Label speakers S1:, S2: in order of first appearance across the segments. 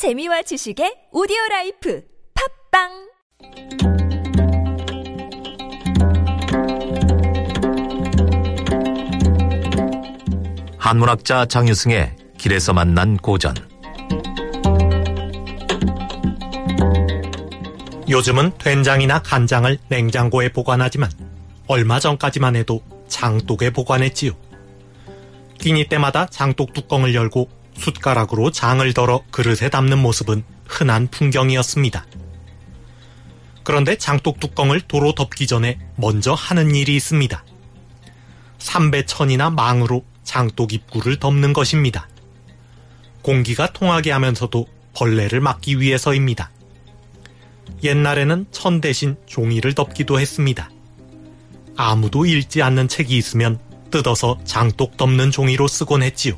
S1: 재미와 지식의 오디오 라이프 팟빵
S2: 한문학자 장유승의 길에서 만난 고전
S3: 요즘은 된장이나 간장을 냉장고에 보관하지만 얼마 전까지만 해도 장독에 보관했지요. 끼니 때마다 장독 뚜껑을 열고 숟가락으로 장을 덜어 그릇에 담는 모습은 흔한 풍경이었습니다. 그런데 장독 뚜껑을 도로 덮기 전에 먼저 하는 일이 있습니다. 삼배천이나 망으로 장독 입구를 덮는 것입니다. 공기가 통하게 하면서도 벌레를 막기 위해서입니다. 옛날에는 천 대신 종이를 덮기도 했습니다. 아무도 읽지 않는 책이 있으면 뜯어서 장독 덮는 종이로 쓰곤 했지요.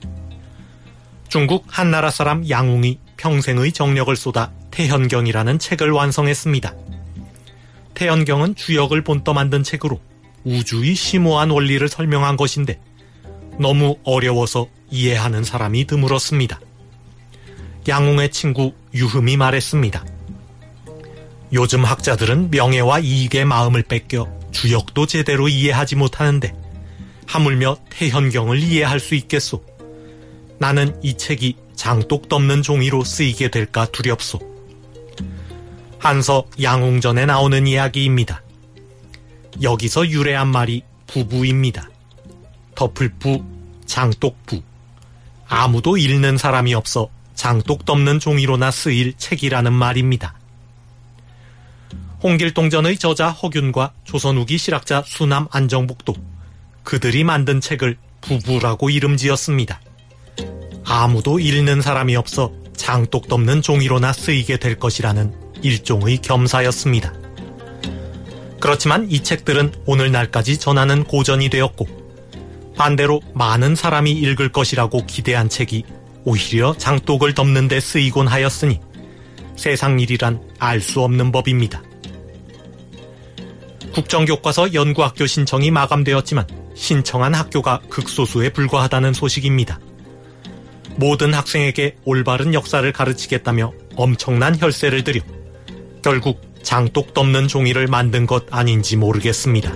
S3: 중국 한나라 사람 양웅이 평생의 정력을 쏟아 태현경이라는 책을 완성했습니다. 태현경은 주역을 본떠 만든 책으로 우주의 심오한 원리를 설명한 것인데 너무 어려워서 이해하는 사람이 드물었습니다. 양웅의 친구 유흠이 말했습니다. 요즘 학자들은 명예와 이익의 마음을 뺏겨 주역도 제대로 이해하지 못하는데 하물며 태현경을 이해할 수 있겠소. 나는 이 책이 장독 덮는 종이로 쓰이게 될까 두렵소. 한서 양웅전에 나오는 이야기입니다. 여기서 유래한 말이 부부입니다. 덮을 부, 장독 부. 아무도 읽는 사람이 없어 장독 덮는 종이로나 쓰일 책이라는 말입니다. 홍길동전의 저자 허균과 조선 후기 실학자 수남 안정복도 그들이 만든 책을 부부라고 이름 지었습니다. 아무도 읽는 사람이 없어 장독 덮는 종이로나 쓰이게 될 것이라는 일종의 겸사였습니다. 그렇지만 이 책들은 오늘날까지 전하는 고전이 되었고 반대로 많은 사람이 읽을 것이라고 기대한 책이 오히려 장독을 덮는 데 쓰이곤 하였으니 세상 일이란 알 수 없는 법입니다. 국정교과서 연구학교 신청이 마감되었지만 신청한 학교가 극소수에 불과하다는 소식입니다. 모든 학생에게 올바른 역사를 가르치겠다며 엄청난 혈세를 들여 결국 장독 덮는 종이를 만든 것 아닌지 모르겠습니다.